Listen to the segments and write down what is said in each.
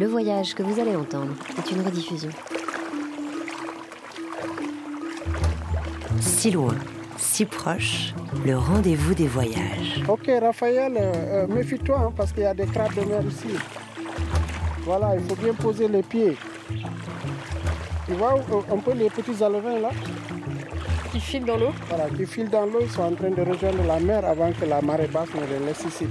Le voyage que vous allez entendre est une rediffusion. Si loin, si proche, le rendez-vous des voyages. Ok, Raphaël, euh, euh, méfie-toi hein, parce qu'il y a des crabes de mer ici. Voilà, il faut bien poser les pieds. Tu vois euh, un peu les petits alevins là Qui filent dans l'eau Voilà, qui filent dans l'eau, ils sont en train de rejoindre la mer avant que la marée basse ne les laisse ici.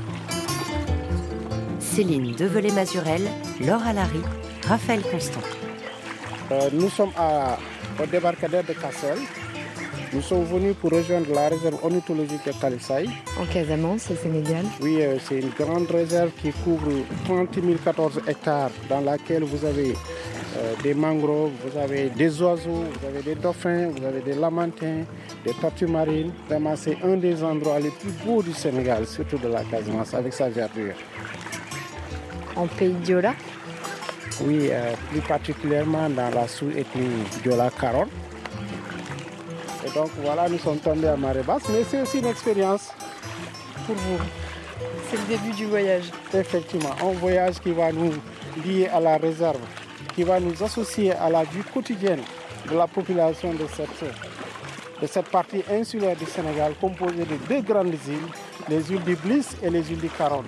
Céline Develay-Mazurel, Laure Alary, Raphaël Constant. Euh, nous sommes à, au débarcadère de Cassel. Nous sommes venus pour rejoindre la réserve ornithologique de Kalissaï. En Casamance, au Sénégal. Oui, euh, c'est une grande réserve qui couvre 30 014 hectares dans laquelle vous avez euh, des mangroves, vous avez des oiseaux, vous avez des dauphins, vous avez des lamantins, des tortues marines. Vraiment, c'est un des endroits les plus beaux du Sénégal, surtout de la Casamance, avec sa verdure. En pays Diola Oui, euh, plus particulièrement dans la sous-ethnie Diola Caron. Et donc voilà, nous sommes tombés à marée basse, mais c'est aussi une expérience pour vous. C'est le début du voyage. Effectivement, un voyage qui va nous lier à la réserve, qui va nous associer à la vie quotidienne de la population de cette, de cette partie insulaire du Sénégal, composée de deux grandes îles, les îles du Bliss et les îles du Caron.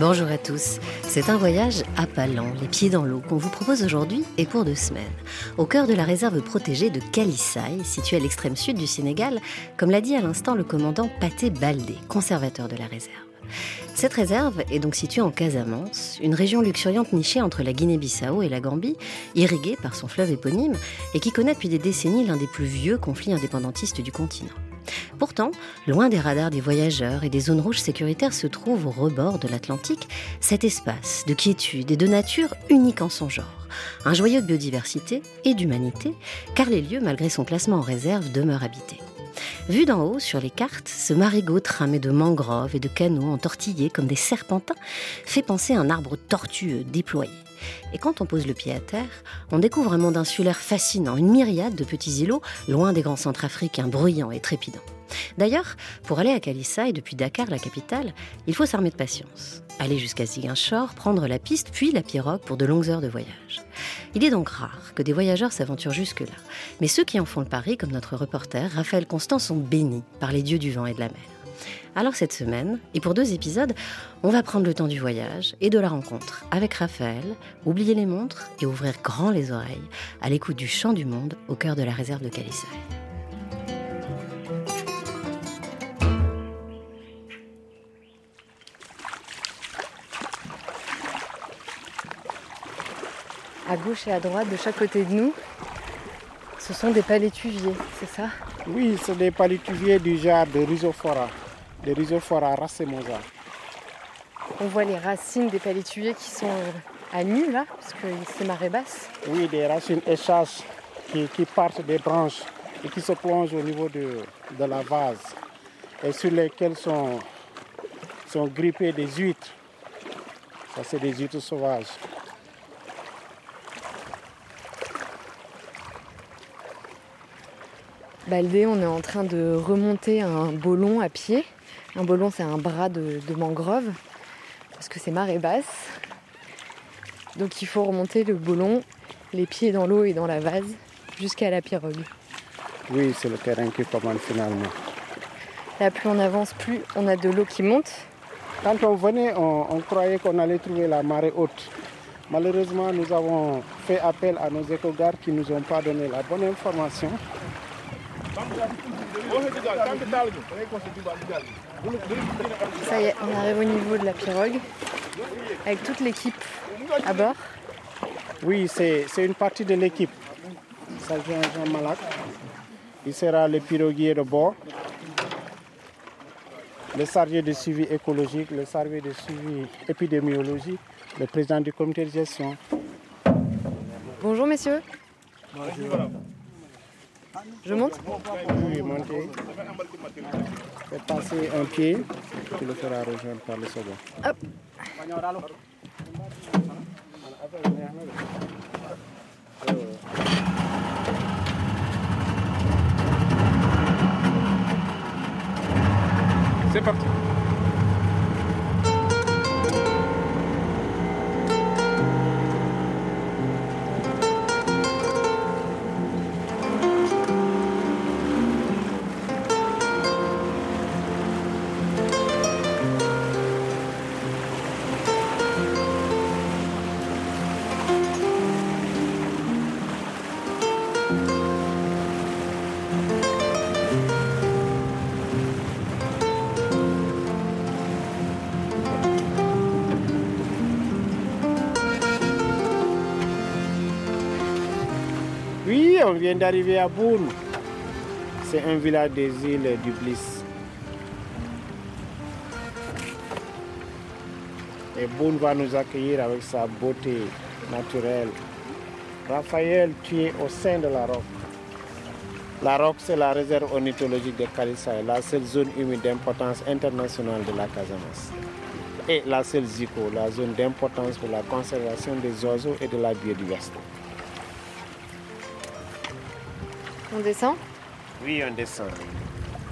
Bonjour à tous. C'est un voyage à Palan, les pieds dans l'eau, qu'on vous propose aujourd'hui et pour deux semaines. Au cœur de la réserve protégée de Kalissaï, située à l'extrême sud du Sénégal, comme l'a dit à l'instant le commandant Paté Baldé, conservateur de la réserve. Cette réserve est donc située en Casamance, une région luxuriante nichée entre la Guinée-Bissau et la Gambie, irriguée par son fleuve éponyme et qui connaît depuis des décennies l'un des plus vieux conflits indépendantistes du continent. Pourtant, loin des radars des voyageurs et des zones rouges sécuritaires se trouve au rebord de l'Atlantique cet espace de quiétude et de nature unique en son genre. Un joyau de biodiversité et d'humanité, car les lieux, malgré son classement en réserve, demeurent habités. Vu d'en haut sur les cartes, ce marigot tramé de mangroves et de canaux entortillés comme des serpentins fait penser à un arbre tortueux déployé. Et quand on pose le pied à terre, on découvre un monde insulaire fascinant, une myriade de petits îlots loin des grands centres africains, bruyants et trépidants. D'ailleurs, pour aller à Kalissa et depuis Dakar, la capitale, il faut s'armer de patience. Aller jusqu'à Ziguinchor, prendre la piste, puis la pirogue pour de longues heures de voyage. Il est donc rare que des voyageurs s'aventurent jusque-là. Mais ceux qui en font le pari, comme notre reporter, Raphaël Constant, sont bénis par les dieux du vent et de la mer. Alors cette semaine, et pour deux épisodes, on va prendre le temps du voyage et de la rencontre avec Raphaël, oublier les montres et ouvrir grand les oreilles à l'écoute du chant du monde au cœur de la réserve de Calissaï. À gauche et à droite, de chaque côté de nous, ce sont des palétuviers, c'est ça? Oui, c'est des palétuviers du genre de Rhizophora, racemosa. On voit les racines des palétuviers qui sont à nu là, parce que c'est marée basse. Oui, des racines échasses qui, qui, partent des branches et qui se plongent au niveau de, de la vase et sur lesquelles sont, sont grippées des huîtres. Ça, c'est des huîtres sauvages. Baldé, on est en train de remonter un bolon à pied. Un bolon, c'est un bras de, de, mangrove, parce que c'est marée basse. Donc il faut remonter le bolon, les pieds dans l'eau et dans la vase, jusqu'à la pirogue. Oui, c'est le terrain qui commande finalement. Là, plus on avance, plus on a de l'eau qui monte. Quand on venait, on, on croyait qu'on allait trouver la marée haute. Malheureusement, nous avons fait appel à nos éco-gardes qui ne nous ont pas donné la bonne information. Ça y est, on arrive au niveau de la pirogue avec toute l'équipe à bord. Oui, c'est une partie de l'équipe. Ça vient Jean Malak. Il sera le piroguier de bord, le chargé de suivi écologique, le chargé de suivi épidémiologique, le président du comité de gestion. Bonjour messieurs. Je monte Oui, montez. Faites passer un pied, tu le feras rejoindre par le second. Hop. C'est parti. On vient d'arriver à Boune. C'est un village des îles du Bliss. Et Boune va nous accueillir avec sa beauté naturelle. Raphaël, tu es au sein de la Roque. La Roque, c'est la réserve ornithologique de Kalissa, la seule zone humide d'importance internationale de la Casamance. Et la seule ZICO, la zone d'importance pour la conservation des oiseaux et de la biodiversité. On descend Oui, on descend.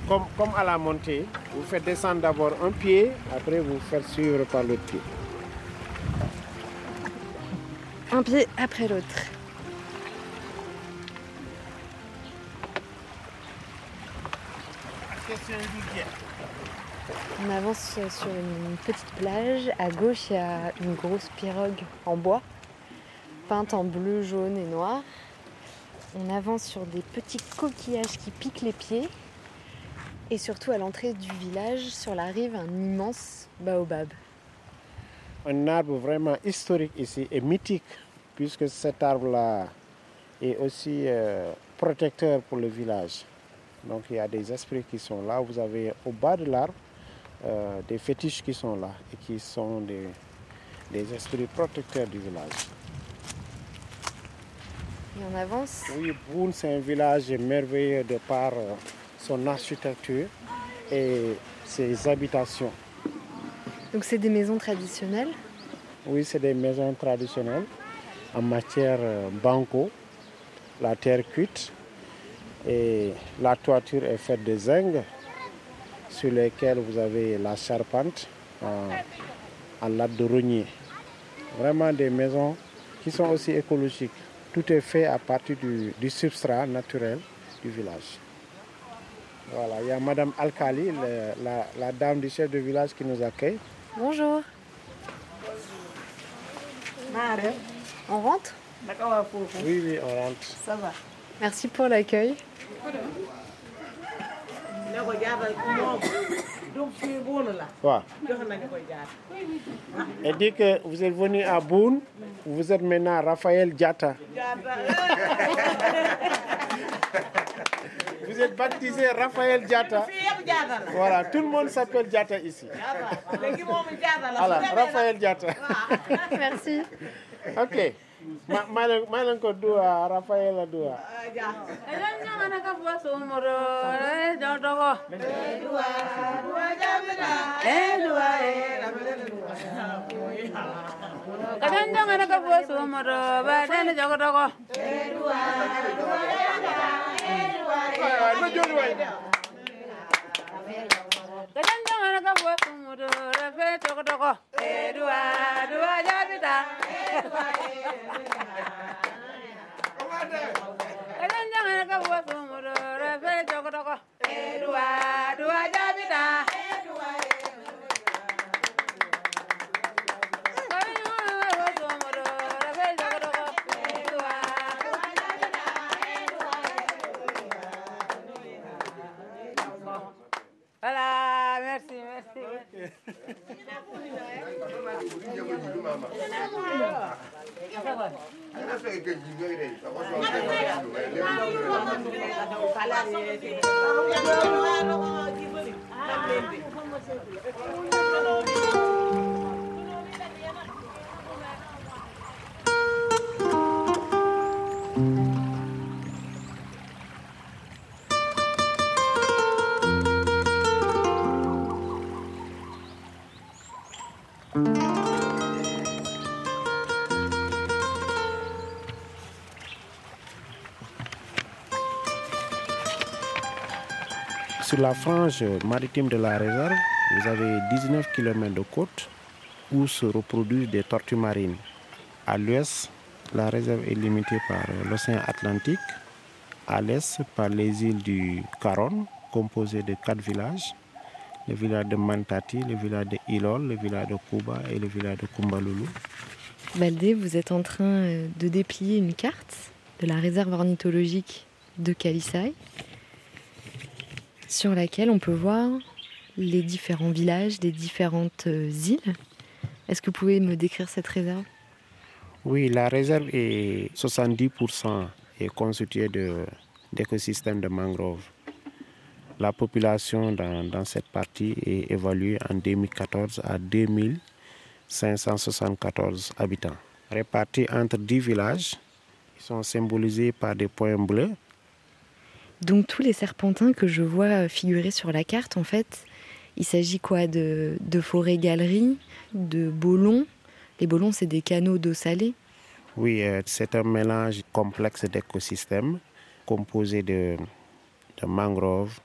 Comme, comme à la montée, vous faites descendre d'abord un pied, après vous faites suivre par l'autre pied. Un pied après l'autre. On avance sur une petite plage. À gauche, il y a une grosse pirogue en bois, peinte en bleu, jaune et noir. On avance sur des petits coquillages qui piquent les pieds. Et surtout à l'entrée du village, sur la rive, un immense baobab. Un arbre vraiment historique ici et mythique, puisque cet arbre-là est aussi euh, protecteur pour le village. Donc il y a des esprits qui sont là. Vous avez au bas de l'arbre euh, des fétiches qui sont là et qui sont des, des esprits protecteurs du village. Et on avance. Oui, Boune, c'est un village merveilleux de par euh, son architecture et ses habitations. Donc c'est des maisons traditionnelles. Oui, c'est des maisons traditionnelles en matière euh, banco, la terre cuite et la toiture est faite de zinc sur lesquels vous avez la charpente en, en latte de rognier. Vraiment des maisons qui sont aussi écologiques. Tout est fait à partir du, du substrat naturel du village. Voilà, il y a Madame Alkali, le- la, la dame du chef de village qui nous accueille. Bonjour. On rentre? Oui, oui, on rentre. Ça va. Merci pour l'accueil. ne ko Voilà. Elle dit que vous êtes venu à Boune, vous êtes maintenant Raphaël Diatta. Vous êtes baptisé Raphaël la. Voilà, tout le monde s'appelle Diatta ici. Jaata léegi moom jaata la Voilà, Raphaël Diatta. Merci. Ok. Ma, ma, ma leen ko duwa Raphaël a duwa. kajanjongana ka bo sumoro ba dene jogotogo No jooɗi way. Kencang anak buat kumudu refe toko Eh Dua dua jadi tak. ada? salary. Sur la frange maritime de la réserve, vous avez 19 km de côte où se reproduisent des tortues marines. À l'ouest, la réserve est limitée par l'océan Atlantique. À l'est, par les îles du Caron, composées de quatre villages. Le village de Mantati, le village de Ilol, le village de Kuba et le village de Kumbalulu. Baldé, vous êtes en train euh, de déplier une carte de la réserve ornithologique de Kalisai, sur laquelle on peut voir les différents villages des différentes euh, îles. Est-ce que vous pouvez me décrire cette réserve? Oui, la réserve est 70% est constituée d'écosystèmes de, mangroves. La population dans, dans cette partie est évaluée en 2014 à 2574 habitants, répartis entre 10 villages. Ils sont symbolisés par des points bleus. Donc tous les serpentins que je vois figurer sur la carte, en fait, il s'agit quoi de, forêts-galeries, de bolons? Les bolons, c'est des canaux d'eau salée. Oui, euh, c'est un mélange complexe d'écosystèmes composé de, mangroves,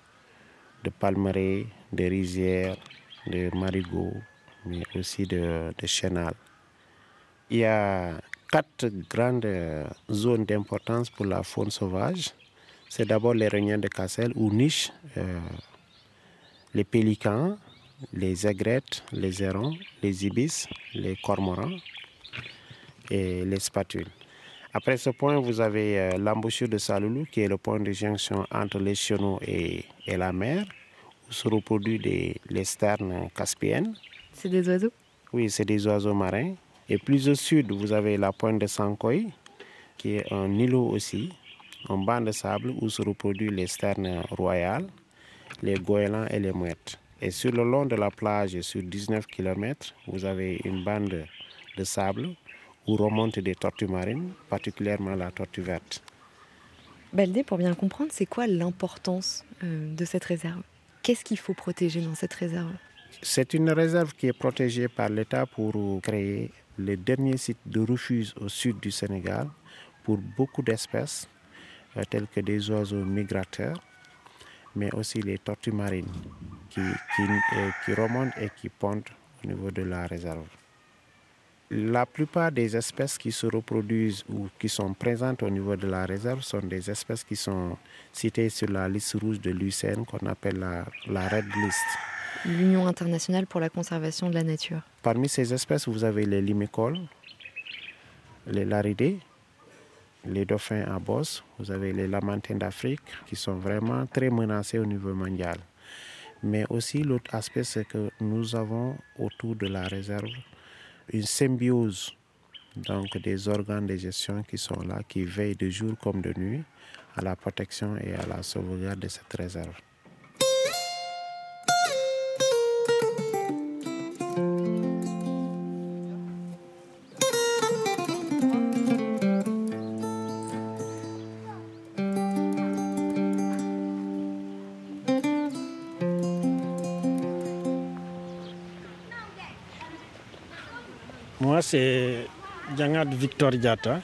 de palmeraies, de rizières, de marigots, mais aussi de, de. Il y a quatre grandes euh, zones d'importance pour la faune sauvage. C'est d'abord les réunions de Cassel où nichent euh, les pélicans, les aigrettes, les hérons, les ibis, les cormorans et les spatules. Après ce point, vous avez euh, l'embouchure de Saloulou, qui est le point de jonction entre les chenaux et, et la mer, où se reproduisent des, les sternes caspiennes. C'est des oiseaux? Oui, c'est des oiseaux marins. Et plus au sud, vous avez la pointe de Sankoy, qui est un îlot aussi, un banc de sable où se reproduisent les sternes royales, les goélands et les mouettes. Et sur le long de la plage, sur 19 km, vous avez une bande de sable où remontent des tortues marines, particulièrement la tortue verte. Baldé, pour bien comprendre, c'est quoi l'importance euh, de cette réserve? Qu'est-ce qu'il faut protéger dans cette réserve? C'est une réserve qui est protégée par l'État pour créer le dernier site de refuge au sud du Sénégal pour beaucoup d'espèces, euh, telles que des oiseaux migrateurs, mais aussi les tortues marines qui, qui, euh, qui remontent et qui pondent au niveau de la réserve. La plupart des espèces qui se reproduisent ou qui sont présentes au niveau de la réserve sont des espèces qui sont citées sur la liste rouge de l'UCN qu'on appelle la, la Red List. L'Union internationale pour la conservation de la nature. Parmi ces espèces, vous avez les limicoles, les laridés, les dauphins à bosse, vous avez les lamantins d'Afrique qui sont vraiment très menacés au niveau mondial. Mais aussi l'autre aspect, c'est que nous avons autour de la réserve une symbiose donc des organes de gestion qui sont là, qui veillent de jour comme de nuit à la protection et à la sauvegarde de cette réserve. Moi, c'est Djangad Victor Diata.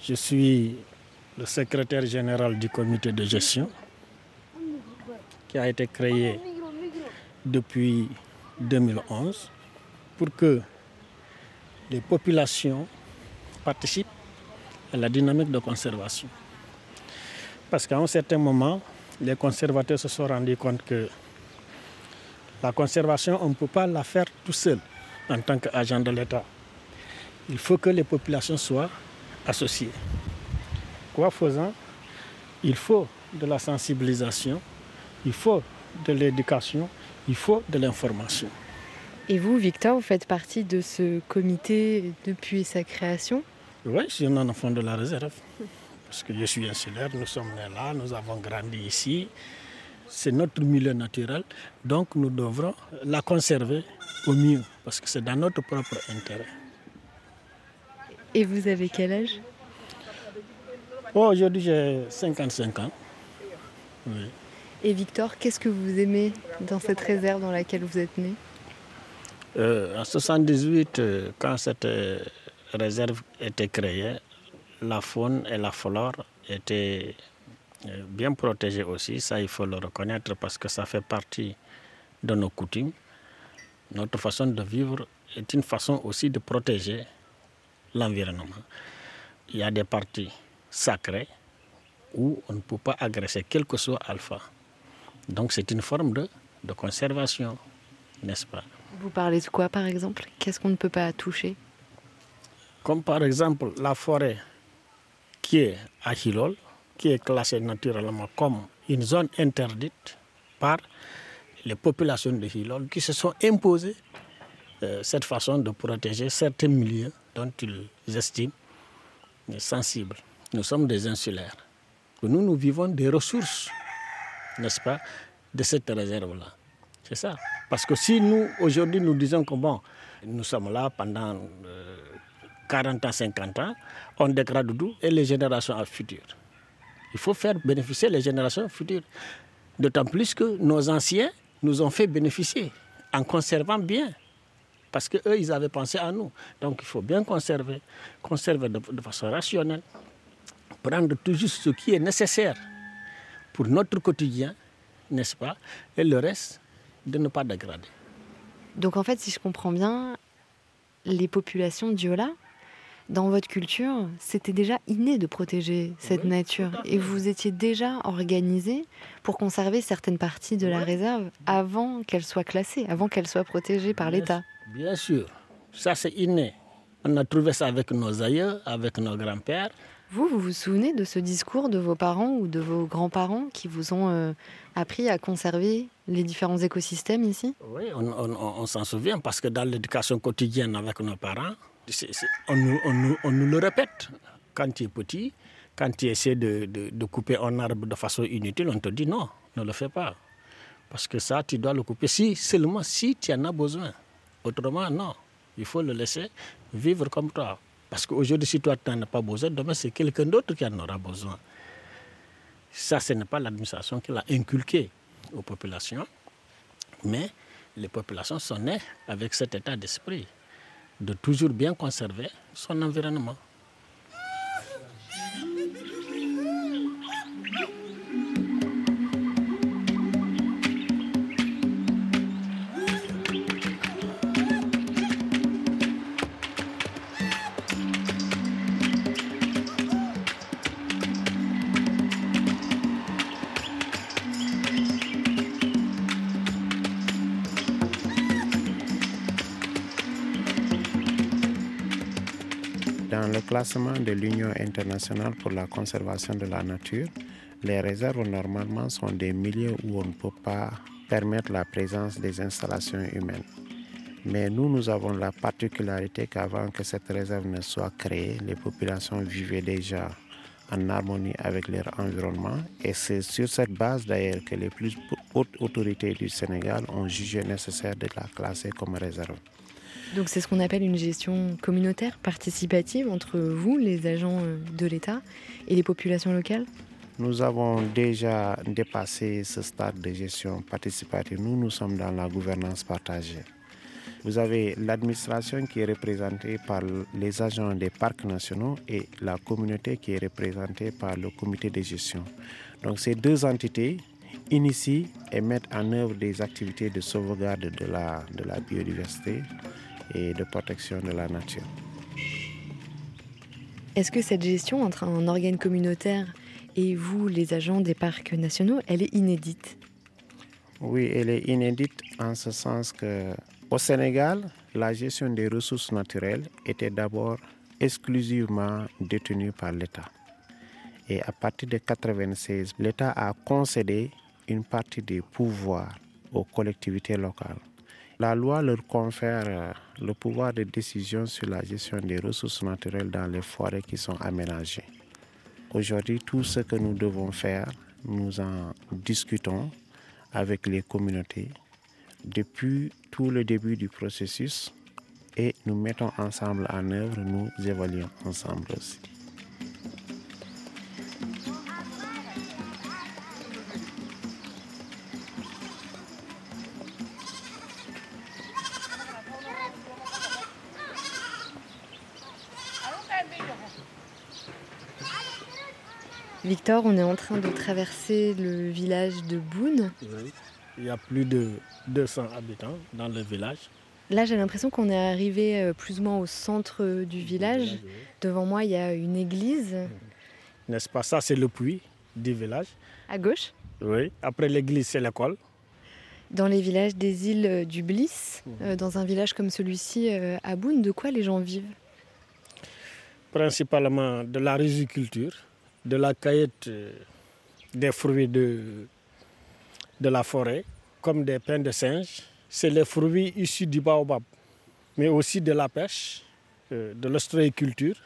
Je suis le secrétaire général du comité de gestion qui a été créé depuis 2011 pour que les populations participent à la dynamique de conservation. Parce qu'à un certain moment, les conservateurs se sont rendus compte que la conservation, on ne peut pas la faire tout seul en tant qu'agent de l'État. Il faut que les populations soient associées. Quoi faisant, il faut de la sensibilisation, il faut de l'éducation, il faut de l'information. Et vous, Victor, vous faites partie de ce comité depuis sa création? Oui, je suis un enfant de la réserve. Parce que je suis insulaire, nous sommes nés là, nous avons grandi ici. C'est notre milieu naturel, donc nous devrons la conserver au mieux, parce que c'est dans notre propre intérêt. Et vous avez quel âge? Oh, Aujourd'hui, j'ai 55 ans. Oui. Et Victor, qu'est-ce que vous aimez dans cette réserve dans laquelle vous êtes né? Euh, en 78, euh, quand cette euh, réserve était créée, la faune et la flore étaient bien protégée aussi, ça il faut le reconnaître parce que ça fait partie de nos coutumes. Notre façon de vivre est une façon aussi de protéger l'environnement. Il y a des parties sacrées où on ne peut pas agresser quel que soit alpha. Donc c'est une forme de, de conservation, n'est-ce pas? Vous parlez de quoi par exemple? Qu'est-ce qu'on ne peut pas toucher? Comme par exemple la forêt qui est à Hilol, qui est classée naturellement comme une zone interdite par les populations de Hilol qui se sont imposées euh, cette façon de protéger certains milieux dont ils estiment sensibles. Nous sommes des insulaires. Nous, nous vivons des ressources, n'est-ce pas, de cette réserve-là. C'est ça. Parce que si nous, aujourd'hui, nous disons que nous sommes là pendant euh, 40 ans, 50 ans, on dégrade tout et les générations futures. Il faut faire bénéficier les générations futures. D'autant plus que nos anciens nous ont fait bénéficier en conservant bien. Parce qu'eux, ils avaient pensé à nous. Donc il faut bien conserver, conserver de, de façon rationnelle, prendre tout juste ce qui est nécessaire pour notre quotidien, n'est-ce pas Et le reste, de ne pas dégrader. Donc en fait, si je comprends bien, les populations Diola, dans votre culture, c'était déjà inné de protéger cette Oui, nature. Et vous étiez déjà organisé pour conserver certaines parties de la réserve avant qu'elle soit classée, avant qu'elle soit protégée par l'État. Bien sûr, ça c'est inné. On a trouvé ça avec nos aïeux, avec nos grands-pères. Vous, vous vous souvenez de ce discours de vos parents ou de vos grands-parents qui vous ont euh, appris à conserver les différents écosystèmes ici? Oui, on, on- on- on s'en souvient parce que dans l'éducation quotidienne avec nos parents, on, nous, on nous- on nous le répète. Quand tu es petit, quand tu essaies de, de- de couper un arbre de façon inutile, on te dit non, ne le fais pas. Parce que ça, tu dois le couper si, seulement si tu en as besoin. Autrement, non. Il faut le laisser vivre comme toi. Parce qu'aujourd'hui, si toi, tu n'en as pas besoin, demain, c'est quelqu'un d'autre qui en aura besoin. Ça, ce n'est pas l'administration qui l'a inculqué aux populations, mais les populations sont nées avec cet état d'esprit de toujours bien conserver son environnement. Classement de l'Union internationale pour la conservation de la nature, les réserves normalement sont des milieux où on ne peut pas permettre la présence des installations humaines. Mais nous, nous avons la particularité qu'avant que cette réserve ne soit créée, les populations vivaient déjà en harmonie avec leur environnement. Et c'est sur cette base d'ailleurs que les plus hautes autorités du Sénégal ont jugé nécessaire de la classer comme réserve. Donc c'est ce qu'on appelle une gestion communautaire, participative entre vous, les agents euh, de l'État, et les populations locales? Nous avons déjà dépassé ce stade de gestion participative. Nous, nous sommes dans la gouvernance partagée. Vous avez l'administration qui est représentée par les agents des parcs nationaux et la communauté qui est représentée par le comité de gestion. Donc ces deux entités initient et mettent en œuvre des activités de sauvegarde de la, de la biodiversité et de protection de la nature. Est-ce que cette gestion entre un organe communautaire et vous, les agents des parcs nationaux, elle est inédite? Oui, elle est inédite en ce sens que au Sénégal, la gestion des ressources naturelles était d'abord exclusivement détenue par l'État. Et à partir de 1996, l'État a concédé une partie des pouvoirs aux collectivités locales. La loi leur confère euh, le pouvoir de décision sur la gestion des ressources naturelles dans les forêts qui sont aménagées. Aujourd'hui, tout ce que nous devons faire, nous en discutons avec les communautés depuis tout le début du processus et nous mettons ensemble en œuvre, nous évaluons ensemble aussi. Victor, on est en train de traverser le village de Boone. Oui. Il y a plus de 200 habitants dans le village. Là, j'ai l'impression qu'on est arrivé euh, plus ou moins au centre du village. oui. Devant moi, il y a une église N'est-ce pas? Ça, c'est le puits du village. à gauche. Oui. Après l'église, c'est l'école. Dans les villages des îles du Bliss, euh, dans un village comme celui-ci euh, à Boone, de quoi les gens vivent? Principalement de la riziculture, de la cueillette euh, des fruits de, de la forêt, comme des pains de singe. C'est les fruits issus du baobab, mais aussi de la pêche, euh, de l'ostréiculture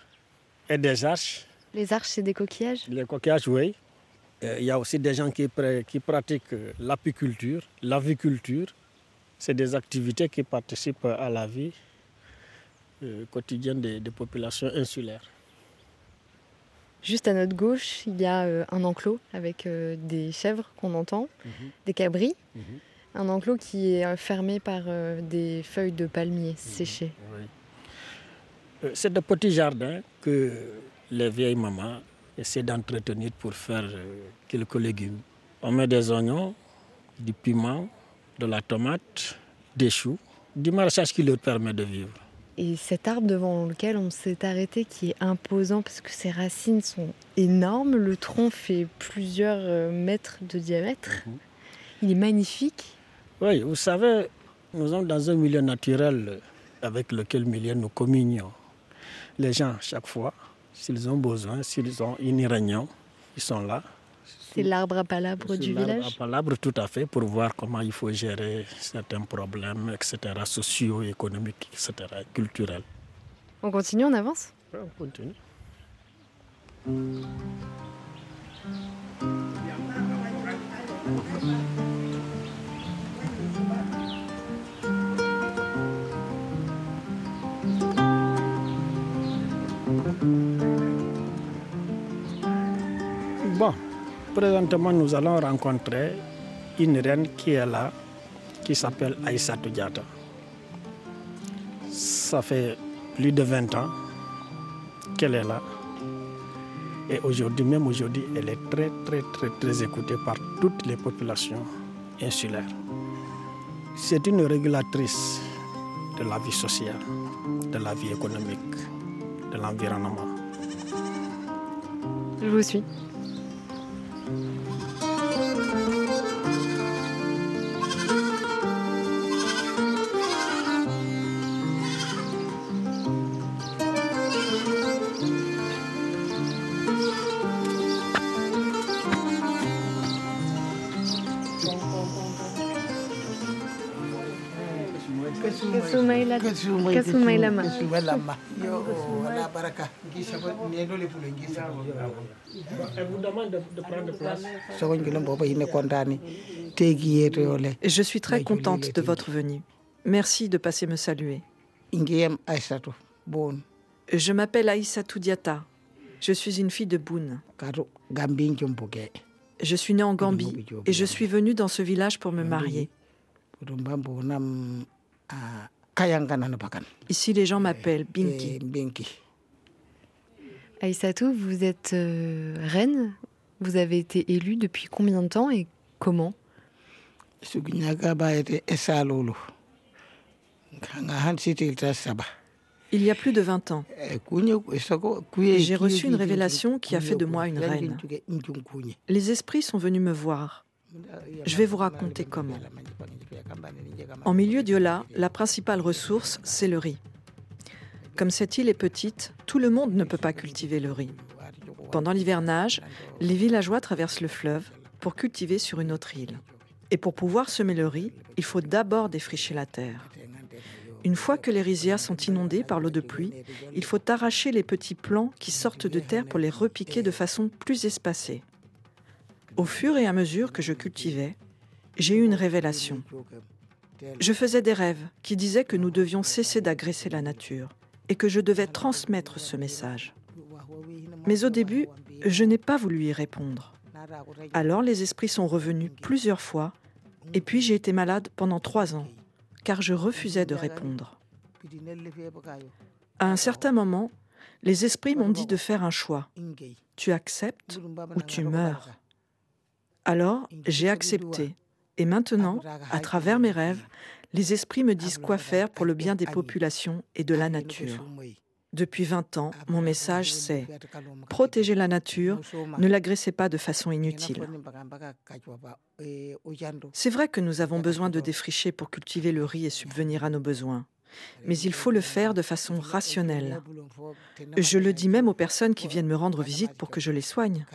et des arches. Les arches, c'est des coquillages? Les coquillages, oui. Euh, Il y a aussi des gens qui, pra- qui pratiquent l'apiculture, l'aviculture. C'est des activités qui participent à la vie quotidienne des, des populations insulaires. Juste à notre gauche, il y a euh, un enclos avec euh, des chèvres qu'on entend, des cabris. Mhm. Un enclos qui est euh, fermé par euh, des feuilles de palmier séchées. Oui. Euh, C'est de petits jardins que les vieilles mamans essaient d'entretenir pour faire quelques légumes. On met des oignons, du piment, de la tomate, des choux, du maraîchage qui leur permet de vivre. Et cet arbre devant lequel on s'est arrêté, qui est imposant parce que ses racines sont énormes, le tronc fait plusieurs euh, mètres de diamètre. Il est magnifique. Oui, vous savez, nous sommes dans un milieu naturel avec lequel milieu nous communions. Les gens, chaque fois, s'ils ont besoin, s'ils ont une réunion, ils sont là. C'est l'arbre à palabre Sur du l'arbre village. à palabre, tout à fait, pour voir comment il faut gérer certains problèmes, etc., sociaux, économiques, etc., culturels. On continue, on avance On continue. Bon, présentement, nous allons rencontrer une reine qui est là, qui s'appelle Aïssatou Diatta. Ça fait plus de 20 ans qu'elle est là. Et aujourd'hui, même aujourd'hui, elle est très, très, très, très écoutée par toutes les populations insulaires. C'est une régulatrice de la vie sociale, de la vie économique, de l'environnement. Je vous suis. Thank you. Je suis très contente de votre venue. Merci de passer me saluer. Je m'appelle Aïssatou Diatta. Je suis une fille de jomboge. Je suis née en Gambie et je suis venue dans ce village pour me marier. Ah. Ici, les gens m'appellent Eh, Binky. Binki. Aïssatou, vous êtes euh, reine? Vous avez été élue depuis combien de temps et comment? Il y a plus de 20 ans, Eh. J'ai reçu une révélation qui a fait de moi une reine. les esprits sont venus me voir. Je vais vous raconter comment. En milieu d'Yola, la principale ressource, c'est le riz. Comme cette île est petite, tout le monde ne peut pas cultiver le riz. Pendant l'hivernage, les villageois traversent le fleuve pour cultiver sur une autre île. Et pour pouvoir semer le riz, il faut d'abord défricher la terre. Une fois que les rizières sont inondées par l'eau de pluie, il faut arracher les petits plants qui sortent de terre pour les repiquer de façon plus espacée. Au fur et à mesure que je cultivais, j'ai eu une révélation. Je faisais des rêves qui disaient que nous devions cesser d'agresser la nature et que je devais transmettre ce message. Mais au début, je n'ai pas voulu y répondre. Alors les esprits sont revenus plusieurs fois et puis j'ai été malade pendant trois ans car je refusais de répondre. À un certain moment, les esprits m'ont dit de faire un choix. Tu acceptes ou tu meurs. Alors, j'ai accepté. Et maintenant, à travers mes rêves, les esprits me disent quoi faire pour le bien des populations et de la nature. Depuis 20 ans, mon message c'est protéger la nature, ne l'agressez pas de façon inutile. C'est vrai que nous avons besoin de défricher pour cultiver le riz et subvenir à nos besoins. Mais il faut le faire de façon rationnelle. Je le dis même aux personnes qui viennent me rendre visite pour que je les soigne.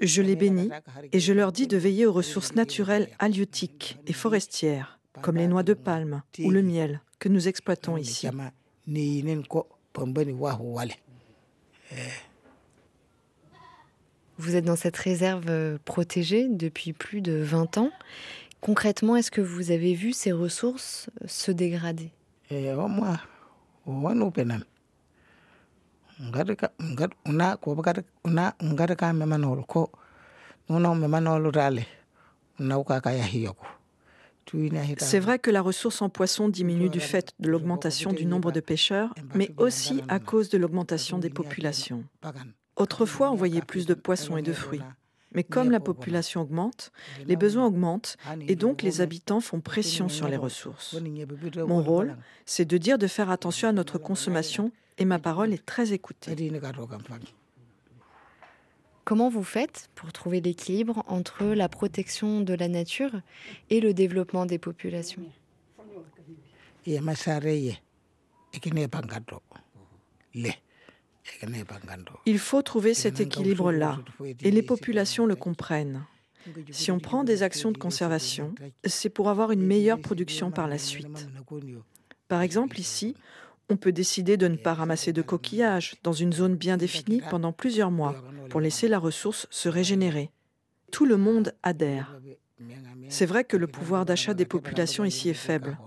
Je les bénis et je leur dis de veiller aux ressources naturelles halieutiques et forestières, comme les noix de palme ou le miel que nous exploitons ici. Vous êtes dans cette réserve euh, protégée depuis plus de 20 ans. Concrètement, est-ce que vous avez vu ces ressources se dégrader? C'est vrai que la ressource en poisson diminue du fait de l'augmentation du nombre de pêcheurs, mais aussi à cause de l'augmentation des populations. Autrefois, on voyait plus de poissons et de fruits. Mais comme la population augmente, les besoins augmentent et donc les habitants font pression sur les ressources. Mon rôle, c'est de dire de faire attention à notre consommation et ma parole est très écoutée. Comment vous faites pour trouver l'équilibre entre la protection de la nature et le développement des populations? Il faut trouver cet équilibre-là et les populations le comprennent. Si on prend des actions de conservation, c'est pour avoir une meilleure production par la suite. Par exemple, ici, on peut décider de ne pas ramasser de coquillages dans une zone bien définie pendant plusieurs mois pour laisser la ressource se régénérer. Tout le monde adhère. C'est vrai que le pouvoir d'achat des populations ici est faible.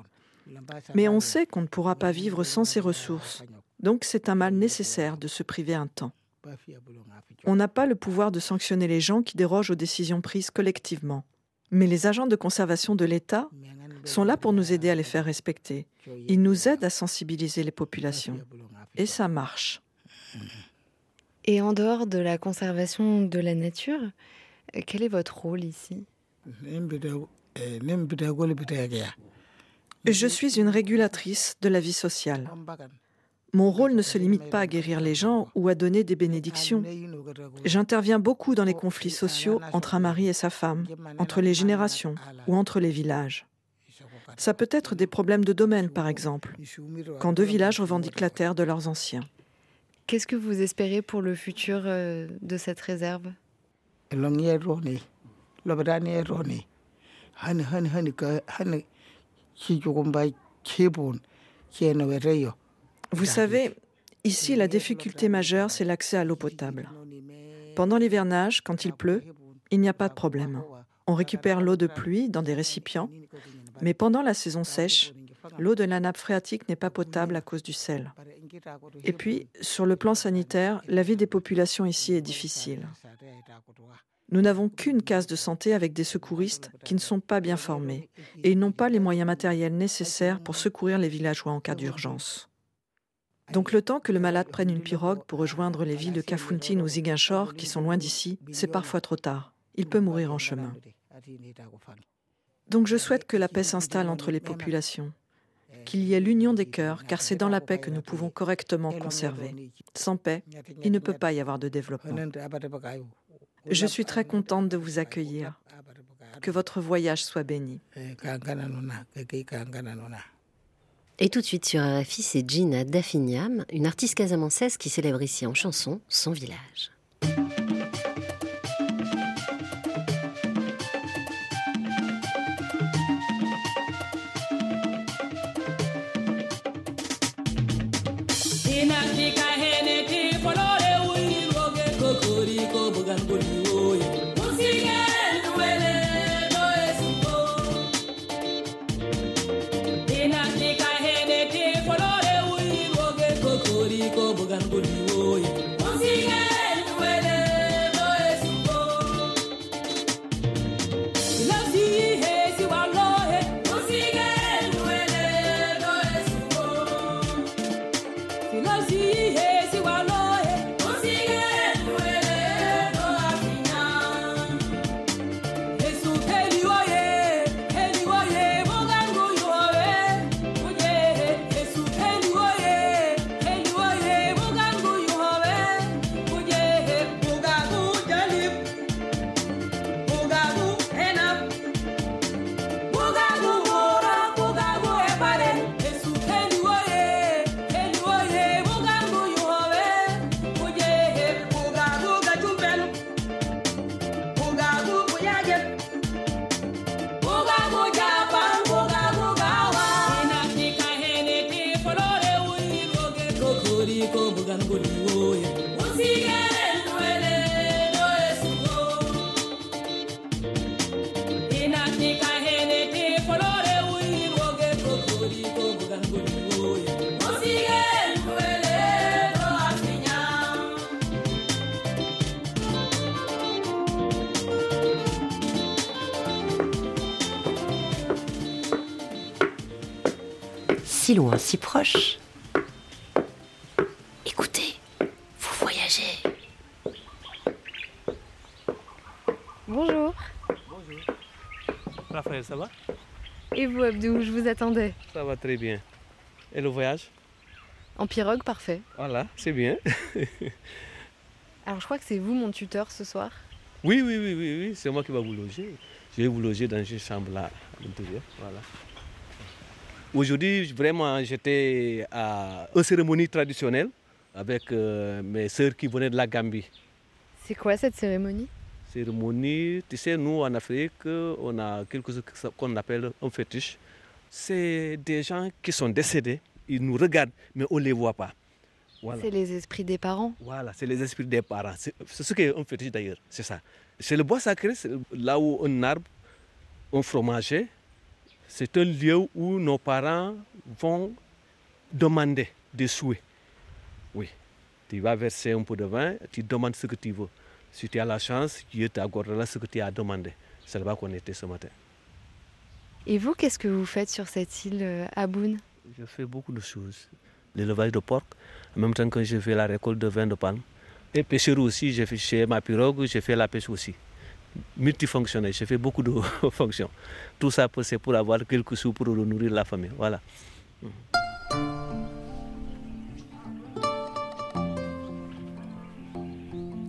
Mais on sait qu'on ne pourra pas vivre sans ces ressources. Donc c'est un mal nécessaire de se priver un temps. On n'a pas le pouvoir de sanctionner les gens qui dérogent aux décisions prises collectivement. Mais les agents de conservation de l'État sont là pour nous aider à les faire respecter. Ils nous aident à sensibiliser les populations. Et ça marche. Et en dehors de la conservation de la nature, quel est votre rôle ici? Je suis une régulatrice de la vie sociale. Mon rôle ne se limite pas à guérir les gens ou à donner des bénédictions. J'interviens beaucoup dans les conflits sociaux entre un mari et sa femme, entre les générations ou entre les villages. Ça peut être des problèmes de domaine, par exemple, quand deux villages revendiquent la terre de leurs anciens. Qu'est-ce que vous espérez pour le futur euh, de cette réserve? Vous savez, ici, la difficulté majeure, c'est l'accès à l'eau potable. Pendant l'hivernage, quand il pleut, il n'y a pas de problème. On récupère l'eau de pluie dans des récipients, mais pendant la saison sèche, l'eau de la nappe phréatique n'est pas potable à cause du sel. Et puis, sur le plan sanitaire, la vie des populations ici est difficile. Nous n'avons qu'une case de santé avec des secouristes qui ne sont pas bien formés et ils n'ont pas les moyens matériels nécessaires pour secourir les villageois en cas d'urgence. Donc le temps que le malade prenne une pirogue pour rejoindre les villes de Kafountine ou Ziguinchor, qui sont loin d'ici, c'est parfois trop tard. Il peut mourir en chemin. Donc je souhaite que la paix s'installe entre les populations, qu'il y ait l'union des cœurs, car c'est dans la paix que nous pouvons correctement conserver. Sans paix, il ne peut pas y avoir de développement. Je suis très contente de vous accueillir. Que votre voyage soit béni. Et tout de suite sur RFI, c'est Gina Daffiniam, une artiste casamançaise qui célèbre ici en chanson son village. Si loin, si proche. Écoutez, vous voyagez. Bonjour. Raphaël, ça va? Et vous, Abdou, je vous attendais. Ça va très bien. Et le voyage? En pirogue, parfait. Voilà, c'est bien. Alors, je crois que c'est vous mon tuteur ce soir. Oui, oui, oui, oui, oui, c'est moi qui vais vous loger. Je vais vous loger dans une chambre là, à l'intérieur. Voilà. Aujourd'hui, vraiment, j'étais à une cérémonie traditionnelle avec euh, mes sœurs qui venaient de la Gambie. C'est quoi cette cérémonie? Cérémonie, tu sais, nous en Afrique, on a quelque chose qu'on appelle un fétiche. C'est des gens qui sont décédés, ils nous regardent, mais on ne les voit pas. Voilà. C'est les esprits des parents? Voilà, c'est les esprits des parents. C'est ce qu'est un fétiche d'ailleurs, c'est ça. C'est le bois sacré, là où un arbre, un fromager, c'est un lieu où nos parents vont demander des souhaits. Oui, tu vas verser un peu de vin, tu demandes ce que tu veux. Si tu as la chance, Dieu t'accordera ce que tu as demandé. C'est là-bas qu'on était ce matin. Et vous, qu'est-ce que vous faites sur cette île euh, à Boune Je fais beaucoup de choses. L'élevage de porc, en même temps que je fais la récolte de vin de palme. Et pêcheur aussi, j'ai fait chez ma pirogue, j'ai fait la pêche aussi. Multifonctionnel, j'ai fait beaucoup de fonctions. Tout ça, c'est pour avoir quelques sous pour nourrir la famille. Voilà.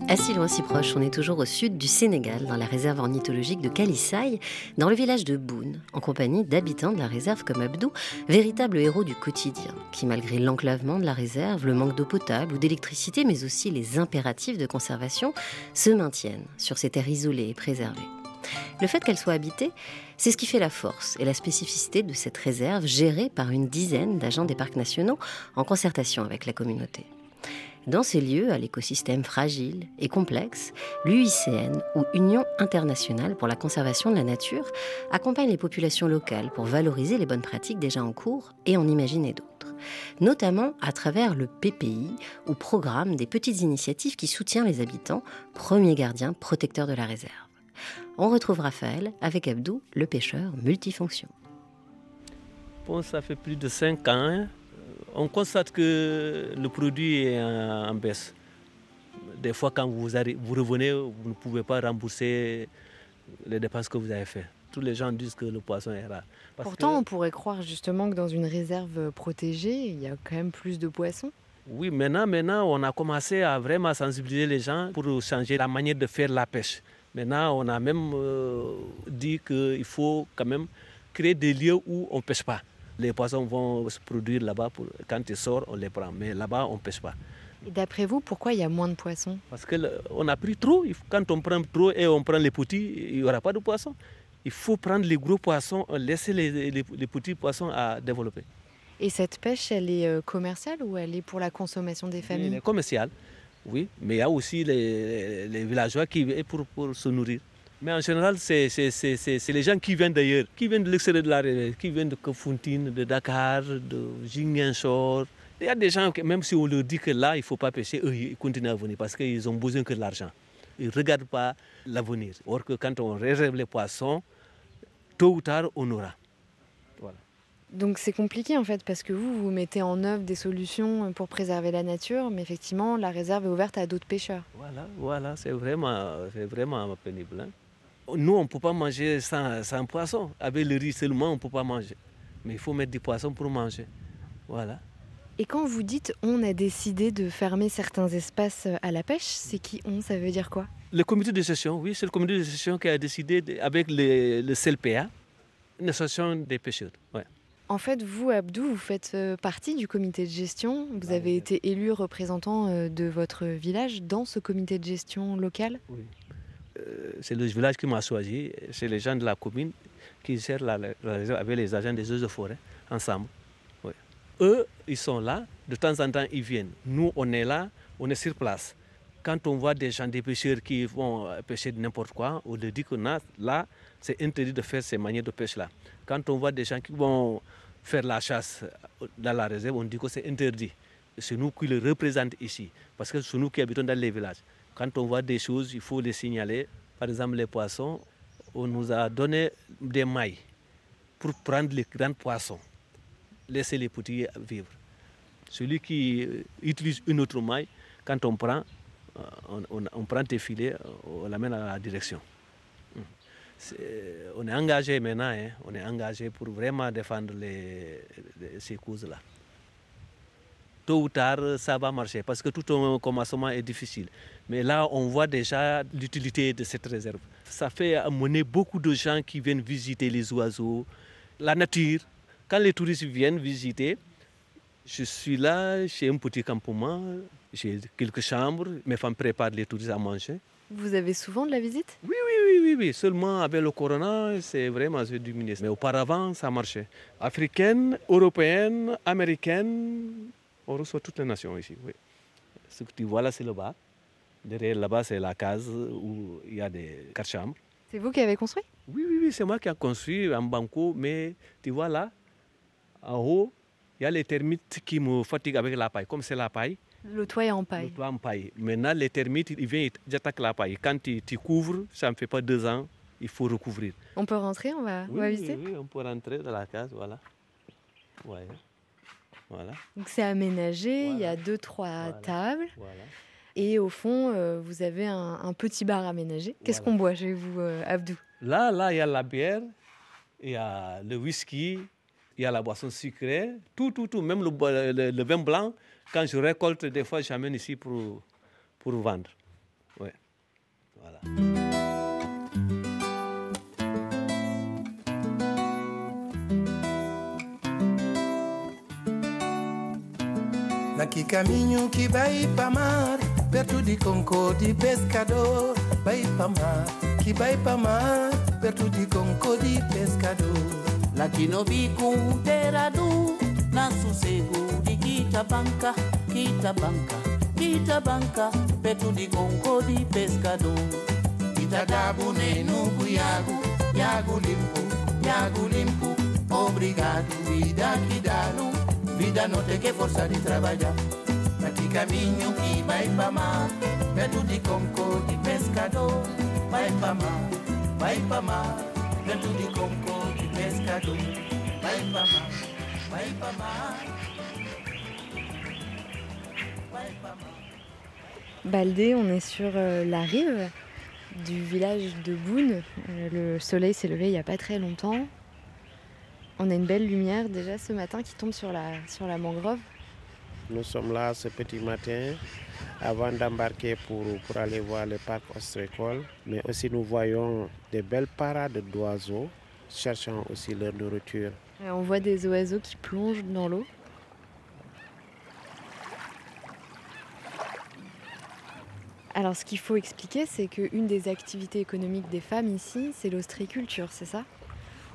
À si loin, si proche, on est toujours au sud du Sénégal, dans la réserve ornithologique de Kalissaï, dans le village de Boune, en compagnie d'habitants de la réserve comme Abdou, véritable héros du quotidien, qui malgré l'enclavement de la réserve, le manque d'eau potable ou d'électricité, mais aussi les impératifs de conservation, se maintiennent sur ces terres isolées et préservées. Le fait qu'elle soit habitée, c'est ce qui fait la force et la spécificité de cette réserve gérée par une dizaine d'agents des parcs nationaux en concertation avec la communauté. Dans ces lieux à l'écosystème fragile et complexe, l'UICN, ou Union internationale pour la conservation de la nature, accompagne les populations locales pour valoriser les bonnes pratiques déjà en cours et en imaginer d'autres, notamment à travers le PPI, ou Programme des petites initiatives qui soutient les habitants, premier gardien protecteur de la réserve. On retrouve Raphaël avec Abdou, le pêcheur multifonction. Bon, ça fait plus de 5 ans. hein. On constate que le produit est en, en baisse. Des fois, quand vous, revenez, vous ne pouvez pas rembourser les dépenses que vous avez faites. Tous les gens disent que le poisson est rare. Parce Pourtant, que- on pourrait croire justement que dans une réserve protégée, il y a quand même plus de poissons. Oui, maintenant, maintenant, on a commencé à vraiment sensibiliser les gens pour changer la manière de faire la pêche. Maintenant, on a même euh, dit qu'il faut quand même créer des lieux où on ne pêche pas. Les poissons vont se produire là-bas. Quand ils sortent, on les prend. Mais là-bas, on ne pêche pas. Et d'après vous, pourquoi il y a moins de poissons? Parce qu'on a pris trop. Quand on prend trop et on prend les petits, il n'y aura pas de poissons. Il faut prendre les gros poissons, laisser les, les- les petits poissons à développer. Et cette pêche, elle est euh, commerciale ou elle est pour la consommation des Elle familles? est commerciale, oui, mais il y a aussi les, les villageois qui viennent pour, pour se nourrir. Mais en général, c'est les gens qui viennent d'ailleurs, qui viennent de l'extérieur de la région, qui viennent de Kafountine, de Dakar, de Ziguinchor. Il y a des gens, que même si on leur dit que là, il ne faut pas pêcher, eux, ils continuent à venir parce qu'ils ont besoin que de l'argent. Ils ne regardent pas l'avenir. Or que quand on réserve les poissons, tôt ou tard, on aura. Voilà. Donc c'est compliqué en fait parce que vous, vous mettez en œuvre des solutions pour préserver la nature, mais effectivement, la réserve est ouverte à d'autres pêcheurs. Voilà, voilà, c'est vraiment, vraiment pénible. hein. Nous, on ne peut pas manger sans, sans poisson. Avec le riz seulement, on ne peut pas manger. Mais il faut mettre du poisson pour manger. Voilà. Et quand vous dites on a décidé de fermer certains espaces à la pêche, c'est qui on? Ça veut dire quoi? Le comité de gestion, oui, c'est le comité de gestion qui a décidé, de- avec le, le CLPA, une association des pêcheurs. Ouais. En fait, vous, Abdou, vous faites euh, partie du comité de gestion. Vous avez été élu représentant euh, de votre village dans ce comité de gestion local? Euh, C'est le village qui m'a choisi, c'est les gens de la commune qui gèrent la, réserve avec les agents des eaux de forêt ensemble. Eux, ils sont là, de temps en temps, ils viennent. Nous, on est là, on est sur place. Quand on voit des gens, des pêcheurs qui vont euh, pêcher n'importe quoi, on leur dit que là, c'est interdit de faire ces manières de pêche-là. Quand on voit des gens qui vont faire la chasse euh, dans la réserve, on dit que c'est interdit. C'est nous qui le représentons ici, parce que c'est nous qui habitons dans les villages. Quand on voit des choses, il faut les signaler. Par exemple, les poissons, on nous a donné des mailles pour prendre les grands poissons, laisser les petits vivre. Celui qui euh, utilise une autre maille, quand on prend, euh, on, on- prend tes filets, euh, on l'amène à la direction. C'est- On est engagé maintenant, hein, on est engagé pour vraiment défendre ces causes-là. Tôt ou tard, ça va marcher parce que tout un commencement est difficile. Mais là, on voit déjà l'utilité de cette réserve. Ça fait amener beaucoup de gens qui viennent visiter les oiseaux, la nature. Quand les touristes viennent visiter, je suis là, j'ai un petit campement, j'ai quelques chambres, mes femmes préparent les touristes à manger. Vous avez souvent de la visite? Oui, oui, oui, oui, oui. Seulement avec le corona, c'est vraiment diminué. Mais auparavant, ça marchait. Africaine, européenne, américaine, on reçoit toutes les nations ici. Oui. Ce que tu vois là, c'est le bar. Derrière là-bas, c'est la case où il y a des quatre chambres. C'est vous qui avez construit? Oui, oui, oui, c'est moi qui ai construit un banco, mais tu vois là, en haut, il y a les termites qui me fatiguent avec la paille. Comme c'est la paille, Le toit est en paille. le toit en paille. Maintenant, les termites, ils viennent, ils attaquent la paille. Quand tu, tu couvres, ça ne fait pas deux ans, il faut recouvrir. On peut rentrer, on va, on Oui, va visiter oui, on peut rentrer dans la case, voilà. Ouais. Voilà, Donc c'est aménagé, il y a deux, trois Voilà. tables. voilà. Et au fond, euh, vous avez un, un petit bar aménagé. Qu'est-ce qu'on boit chez vous, euh, Abdou? Là, là, il y a la bière, il y a le whisky, il y a la boisson sucrée, tout, tout, tout. Même le, bo- le- le vin blanc, quand je récolte, des fois, j'amène ici pour, pour vendre. Ouais. Voilà. Naki caminho que vai para mar, perto de Conco de pescador. Vai para mar, que vai para mar, perto de Conco de pescador. Latino bico teradu na sossego de Quitabanca, Quitabanca, Quitabanca, perto de Conco de pescador. Itadabu no cuiago, Iago limpo, Iago limpo. Obrigado, vida que dá no, vida não tem que força de trabalhar. Naki caminho que vai para mar, perto de Conco de pescador. Vai para mar, vai para mar, perto de Conco de pescador. Vai para mar, vai para mar. Baldé, on est sur euh, la rive du village de Boune. Euh, le soleil s'est levé il n'y a pas très longtemps. On a une belle lumière déjà ce matin qui tombe sur la, sur la mangrove. Nous sommes là ce petit matin avant d'embarquer pour, pour aller voir le parc ostréicole. Mais aussi nous voyons des belles parades d'oiseaux cherchant aussi leur nourriture. On voit des oiseaux qui plongent dans l'eau. Alors ce qu'il faut expliquer, c'est qu'une des activités économiques des femmes ici, c'est l'ostréiculture, c'est ça?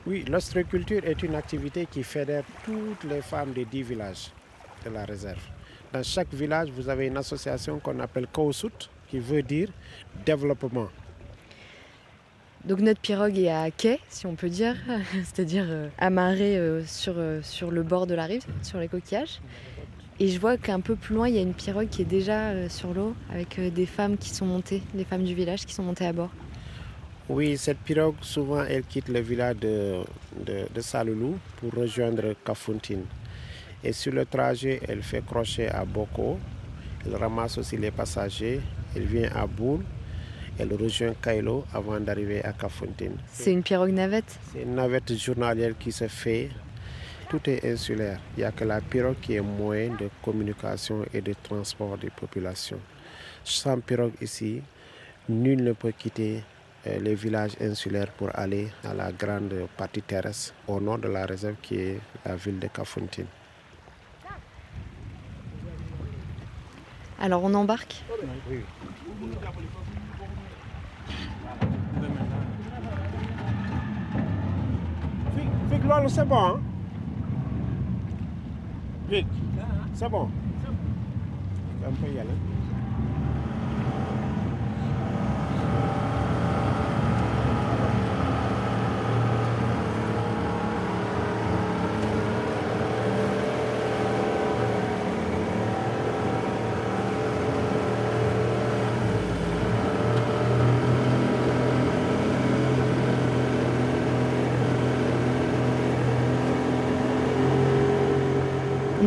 Oui, l'ostréiculture est une activité qui fédère toutes les femmes des dix villages de la réserve. Dans chaque village, vous avez une association qu'on appelle KOSUT, qui veut dire développement. Donc notre pirogue est à quai, si on peut dire, c'est-à-dire euh, amarrée euh, sur, euh, sur le bord de la rive, sur les coquillages. Et je vois qu'un peu plus loin, il y a une pirogue qui est déjà sur l'eau, avec des femmes qui sont montées, des femmes du village qui sont montées à bord. Oui, cette pirogue, souvent, elle quitte le village de, de, de Saloulou pour rejoindre Kafountine. Et sur le trajet, elle fait crochet à Boko. Elle ramasse aussi les passagers. Elle vient à Boune. Elle rejoint Kailo avant d'arriver à Kafountine. C'est une pirogue navette? C'est une navette journalière qui se fait. Tout est insulaire. Il n'y a que la pirogue qui est moyen de communication et de transport des populations. Sans pirogue ici, nul ne peut quitter les villages insulaires pour aller à la grande partie terrestre au nord de la réserve qui est la ville de Kafountine. Alors on embarque? Fig c'est bon. hein? Oui, c'est bon. On peut y aller.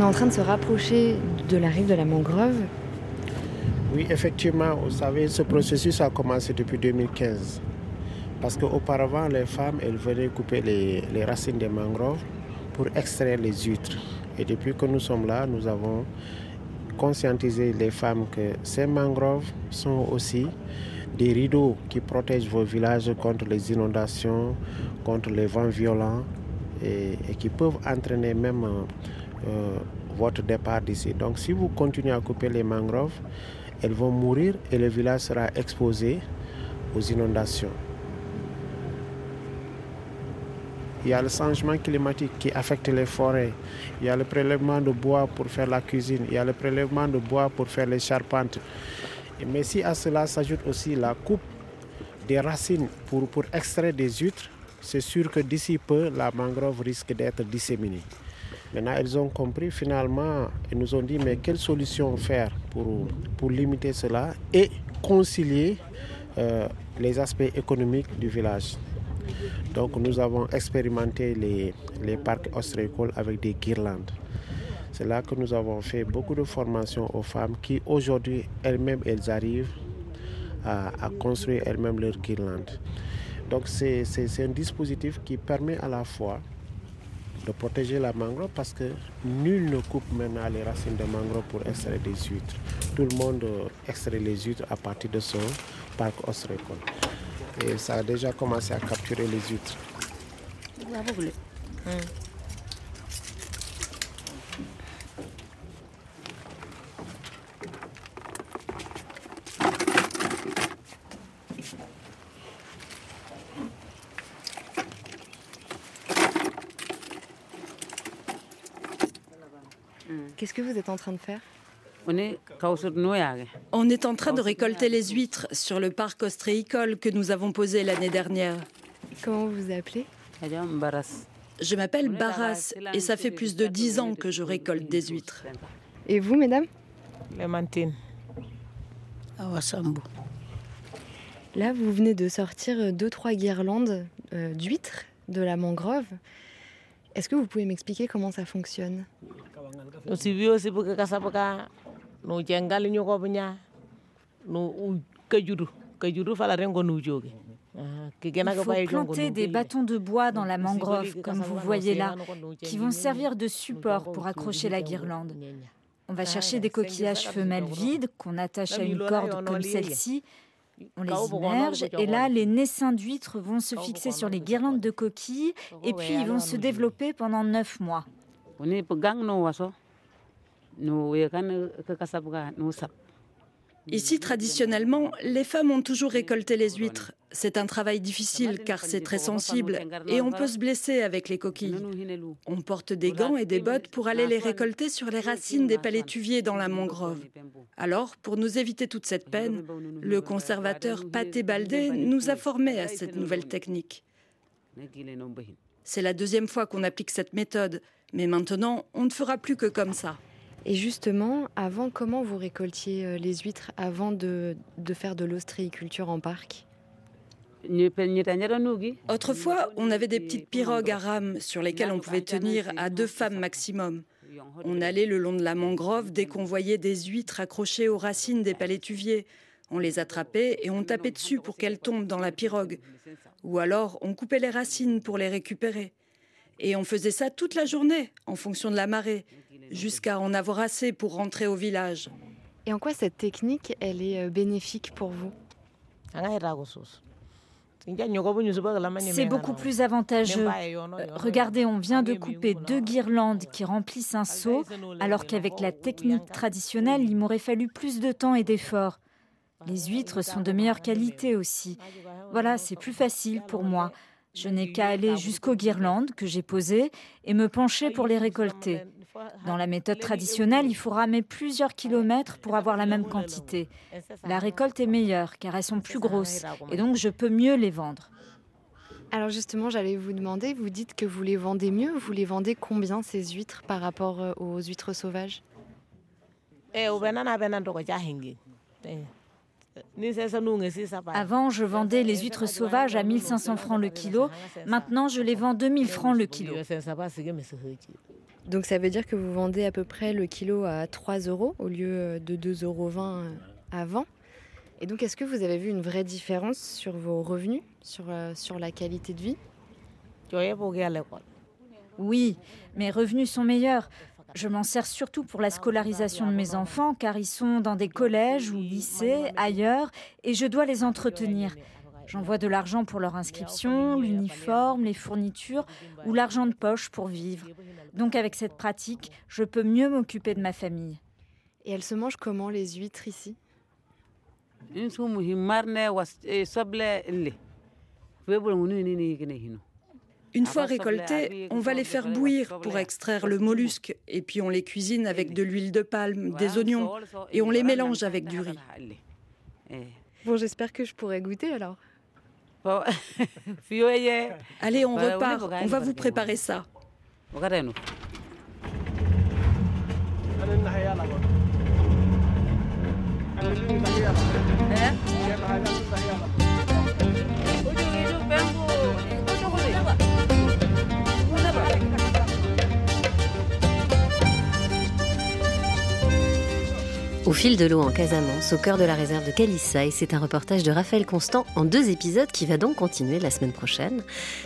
En train de se rapprocher de la rive de la mangrove. Oui, effectivement, vous savez, ce processus a commencé depuis 2015. Parce qu'auparavant, les femmes, elles venaient couper les, racines des mangroves pour extraire les huîtres. Et depuis que nous sommes là, nous avons conscientisé les femmes que ces mangroves sont aussi des rideaux qui protègent vos villages contre les inondations, contre les vents violents et, et qui peuvent entraîner même euh, votre départ d'ici. Donc si vous continuez à couper les mangroves, elles vont mourir et le village sera exposé aux inondations. Il y a le changement climatique qui affecte les forêts. Il y a le prélèvement de bois pour faire la cuisine. Il y a le prélèvement de bois pour faire les charpentes. Mais si à cela s'ajoute aussi la coupe des racines pour, pour extraire des huîtres, c'est sûr que d'ici peu, la mangrove risque d'être disséminée. Maintenant, ils ont compris finalement, ils nous ont dit, mais quelle solution faire pour, pour limiter cela et concilier euh, les aspects économiques du village. Donc nous avons expérimenté les, les parcs ostréicoles avec des guirlandes. C'est là que nous avons fait beaucoup de formations aux femmes qui aujourd'hui elles-mêmes elles arrivent à, à construire elles-mêmes leurs guirlandes. Donc c'est un dispositif qui permet à la fois de protéger la mangrove parce que nul ne coupe maintenant les racines de mangrove pour extraire des huîtres. Tout le monde extrait les huîtres à partir de son parc ostréicole. Et ça a déjà commencé à capturer les huîtres. Qu'est-ce que vous êtes en train de faire On est en train de récolter les huîtres sur le parc ostréicole que nous avons posé l'année dernière. Comment vous vous appelez Je m'appelle Barras et ça fait plus de dix ans que je récolte des huîtres. Et vous, mesdames Clémentine. Là, vous venez de sortir deux, trois guirlandes euh, d'huîtres de la mangrove. Est-ce que vous pouvez m'expliquer comment ça fonctionne? Il faut planter des bâtons de bois dans la mangrove, comme vous voyez là, qui vont servir de support pour accrocher la guirlande. On va chercher des coquillages femelles vides qu'on attache à une corde comme celle-ci. On les immerge et là, les naissins d'huîtres vont se fixer sur les guirlandes de coquilles et puis ils vont se développer pendant neuf mois. Ici, traditionnellement, les femmes ont toujours récolté les huîtres. C'est un travail difficile car c'est très sensible et on peut se blesser avec les coquilles. On porte des gants et des bottes pour aller les récolter sur les racines des palétuviers dans la mangrove. Alors, pour nous éviter toute cette peine, le conservateur Paté Baldé nous a formés à cette nouvelle technique. C'est la deuxième fois qu'on applique cette méthode, mais maintenant, on ne fera plus que comme ça. Et justement, avant, comment vous récoltiez euh, les huîtres avant de, de faire de l'ostréiculture en parc? Autrefois, on avait des petites pirogues à rames sur lesquelles on pouvait tenir à deux femmes maximum. On allait le long de la mangrove dès qu'on voyait des huîtres accrochées aux racines des palétuviers. On les attrapait et on tapait dessus pour qu'elles tombent dans la pirogue. Ou alors, on coupait les racines pour les récupérer. Et on faisait ça toute la journée, en fonction de la marée, jusqu'à en avoir assez pour rentrer au village. Et en quoi cette technique, elle est euh, bénéfique pour vous? C'est beaucoup plus avantageux. Euh, Regardez, on vient de couper deux guirlandes qui remplissent un seau, alors qu'avec la technique traditionnelle, il m'aurait fallu plus de temps et d'efforts. Les huîtres sont de meilleure qualité aussi. Voilà, c'est plus facile pour moi. Je n'ai qu'à aller jusqu'aux guirlandes que j'ai posées et me pencher pour les récolter. Dans la méthode traditionnelle, il faut ramer plusieurs kilomètres pour avoir la même quantité. La récolte est meilleure car elles sont plus grosses. et donc je peux mieux les vendre. Alors justement, j'allais vous demander, vous dites que vous les vendez mieux, vous les vendez combien ces huîtres par rapport euh, aux huîtres sauvages? Avant, je vendais les huîtres sauvages à 1500 francs le kilo. Maintenant, je les vends 2000 francs le kilo. Donc ça veut dire que vous vendez à peu près le kilo à 3 euros au lieu de 2,20 euros avant. Et donc, est-ce que vous avez vu une vraie différence sur vos revenus, sur, euh, sur la qualité de vie? Oui, mes revenus sont meilleurs. Je m'en sers surtout pour la scolarisation de mes enfants car ils sont dans des collèges ou lycées, ailleurs, et je dois les entretenir. J'envoie de l'argent pour leur inscription, l'uniforme, les fournitures ou l'argent de poche pour vivre. Donc avec cette pratique, je peux mieux m'occuper de ma famille. Et elles se mangent comment les huîtres ici? Une fois récoltés, on va les faire bouillir pour extraire le mollusque et puis on les cuisine avec de l'huile de palme, des oignons et on les mélange avec du riz. Bon, j'espère que je pourrai goûter alors. Allez, on repart. On va vous préparer ça. Au fil de l'eau en Casamance, au cœur de la réserve de Calissaï, c'est un reportage de Raphaël Constant en deux épisodes qui va donc continuer la semaine prochaine.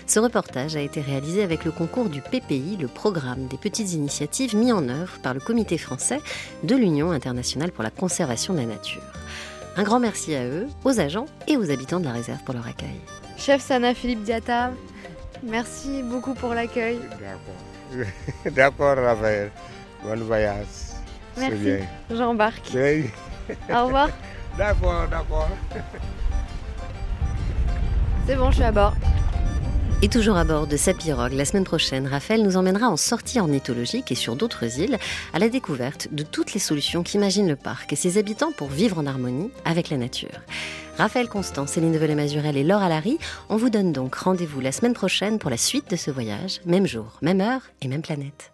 Ce reportage a été réalisé avec le concours du PPI, le programme des petites initiatives mis en œuvre par le Comité français de l'Union internationale pour la conservation de la nature. Un grand merci à eux, aux agents et aux habitants de la réserve pour leur accueil. Chef Sana Philippe Diata, merci beaucoup pour l'accueil. D'accord. D'accord, Raphaël. Bon voyage. Merci. J'embarque. Au revoir. D'accord, d'accord. C'est bon, je suis à bord. Et toujours à bord de sa pirogue, la semaine prochaine, Raphaël nous emmènera en sortie ornithologique et sur d'autres îles à la découverte de toutes les solutions qu'imaginent le parc et ses habitants pour vivre en harmonie avec la nature. Raphaël Constant, Céline Develay-Mazurel et Laure Alary, on vous donne donc rendez-vous la semaine prochaine pour la suite de ce voyage, même jour, même heure et même planète.